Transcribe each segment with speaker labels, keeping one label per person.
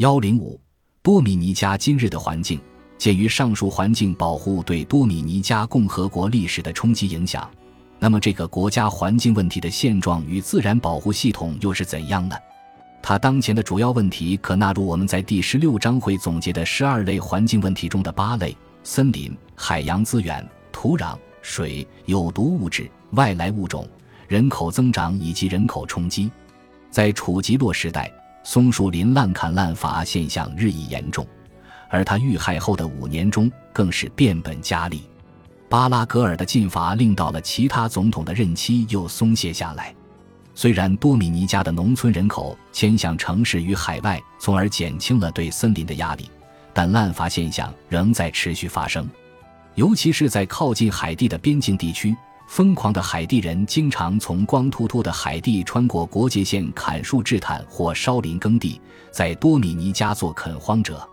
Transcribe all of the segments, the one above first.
Speaker 1: 幺零五，多米尼加今日的环境。鉴于上述环境保护对多米尼加共和国历史的冲击影响，那么这个国家环境问题的现状与自然保护系统又是怎样呢？它当前的主要问题可纳入我们在第十六章会总结的十二类环境问题中的八类：森林、海洋资源、土壤、水、有毒物质、外来物种、人口增长以及人口冲击。在楚吉洛时代，松树林滥砍滥伐现象日益严重。而他遇害后的五年中，更是变本加厉。巴拉格尔的进伐令到了其他总统的任期又松懈下来。虽然多米尼加的农村人口迁向城市与海外，从而减轻了对森林的压力，但滥伐现象仍在持续发生。尤其是在靠近海地的边境地区，疯狂的海地人经常从光秃秃的海地穿过国界线砍树制炭或烧林耕地，在多米尼加做垦荒者。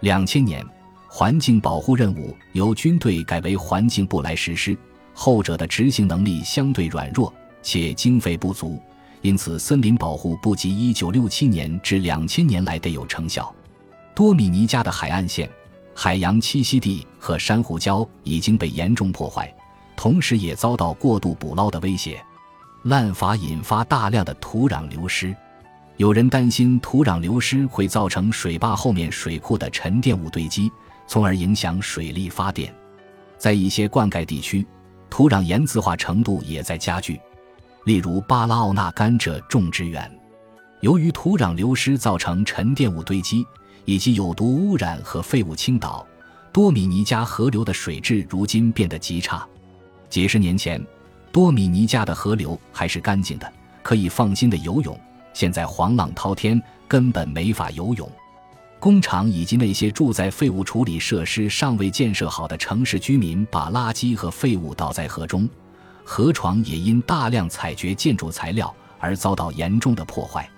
Speaker 1: 两千年，环境保护任务由军队改为环境部来实施，后者的执行能力相对软弱且经费不足，因此森林保护不及一九六七年至两千年来的有成效。多米尼加的海岸线、海洋栖息地和珊瑚礁已经被严重破坏，同时也遭到过度捕捞的威胁，滥伐引发大量的土壤流失。有人担心土壤流失会造成水坝后面水库的沉淀物堆积，从而影响水力发电。在一些灌溉地区，土壤盐渍化程度也在加剧。例如巴拉奥纳甘蔗种植园，由于土壤流失造成沉淀物堆积以及有毒污染和废物倾倒，多米尼加河流的水质如今变得极差。几十年前，多米尼加的河流还是干净的，可以放心的游泳。现在黄浪滔天，根本没法游泳。工厂以及那些住在废物处理设施尚未建设好的城市居民，把垃圾和废物倒在河中，河床也因大量采掘建筑材料而遭到严重的破坏。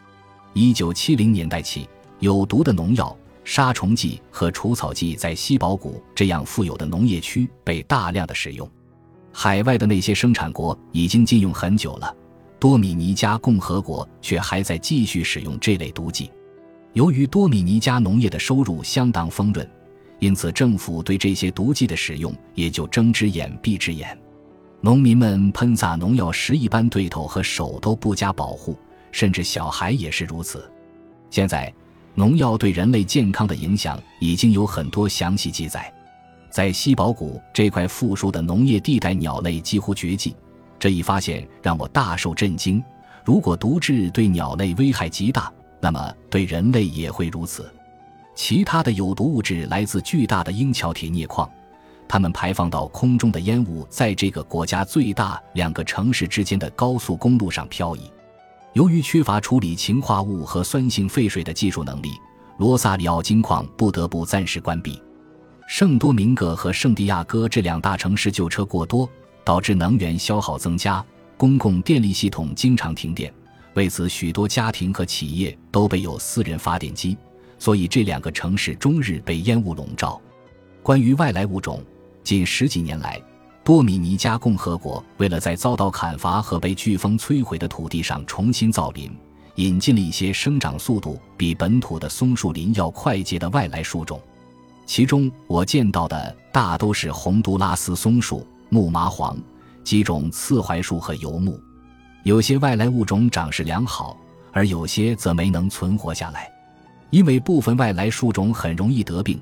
Speaker 1: 一九七零年代起，有毒的农药、杀虫剂和除草剂在西堡谷这样富有的农业区被大量的使用。海外的那些生产国已经禁用很久了。多米尼加共和国却还在继续使用这类毒剂。由于多米尼加农业的收入相当丰润，因此政府对这些毒剂的使用也就睁只眼闭只眼。农民们喷洒农药时，一般对头和手都不加保护，甚至小孩也是如此。现在，农药对人类健康的影响已经有很多详细记载。在西堡谷这块富庶的农业地带，鸟类几乎绝迹。这一发现让我大受震惊。如果毒质对鸟类危害极大，那么对人类也会如此。其他的有毒物质来自巨大的英桥铁镍矿，它们排放到空中的烟雾在这个国家最大两个城市之间的高速公路上漂移。由于缺乏处理氰化物和酸性废水的技术能力，罗萨里奥金矿不得不暂时关闭。圣多明戈和圣地亚哥这两大城市旧车过多。导致能源消耗增加，公共电力系统经常停电。为此，许多家庭和企业都备有私人发电机，所以这两个城市终日被烟雾笼罩。关于外来物种，近十几年来，多米尼加共和国为了在遭到砍伐和被飓风摧毁的土地上重新造林，引进了一些生长速度比本土的松树林要快捷的外来树种。其中，我见到的大都是洪都拉斯松树。木麻黄、几种刺槐树和油木，有些外来物种长势良好，而有些则没能存活下来，因为部分外来树种很容易得病，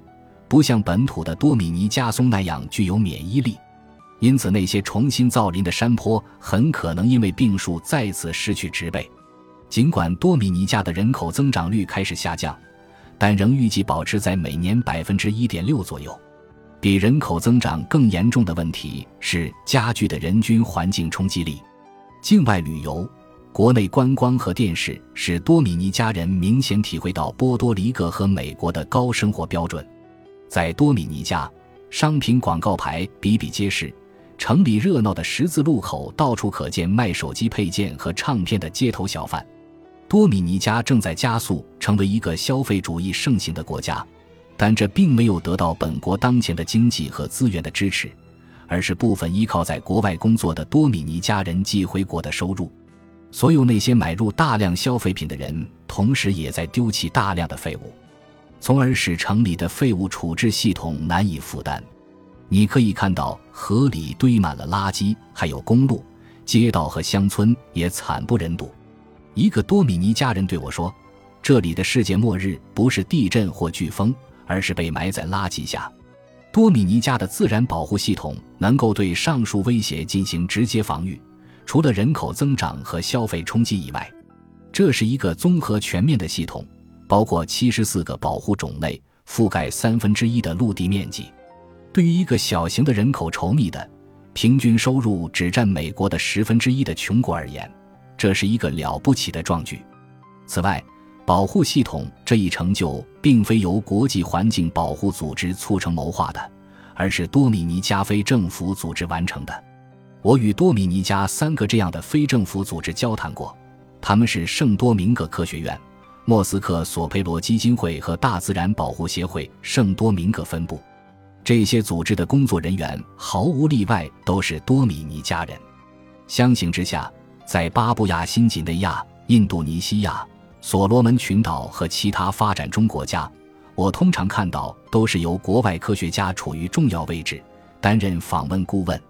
Speaker 1: 不像本土的多米尼加松那样具有免疫力，因此那些重新造林的山坡很可能因为病树再次失去植被。尽管多米尼加的人口增长率开始下降，但仍预计保持在每年百分之一点六左右。比人口增长更严重的问题是加剧的人均环境冲击力。境外旅游、国内观光和电视使多米尼加人明显体会到波多黎各和美国的高生活标准。在多米尼加，商品广告牌比比皆是，城里热闹的十字路口到处可见卖手机配件和唱片的街头小贩。多米尼加正在加速成为一个消费主义盛行的国家。但这并没有得到本国当前的经济和资源的支持，而是部分依靠在国外工作的多米尼加人寄回国的收入。所有那些买入大量消费品的人，同时也在丢弃大量的废物。从而使城里的废物处置系统难以负担。你可以看到河里堆满了垃圾，还有公路、街道和乡村也惨不忍睹。一个多米尼加人对我说：“这里的世界末日不是地震或飓风，而是被埋在垃圾下。”多米尼加的自然保护系统能够对上述威胁进行直接防御，除了人口增长和消费冲击以外，这是一个综合全面的系统，包括七十四个保护种类，覆盖三分之一的陆地面积。对于一个小型的人口稠密的、平均收入只占美国的十分之一的穷国而言，这是一个了不起的壮举。此外，保护系统这一成就并非由国际环境保护组织促成谋划的，而是多米尼加非政府组织完成的。我与多米尼加三个这样的非政府组织交谈过，他们是圣多明戈科学院、莫斯科索佩罗基金会和大自然保护协会圣多明戈分部。这些组织的工作人员毫无例外都是多米尼加人。相形之下，在巴布亚新几内亚、印度尼西亚。所罗门群岛和其他发展中国家，我通常看到都是由国外科学家处于重要位置，担任访问顾问。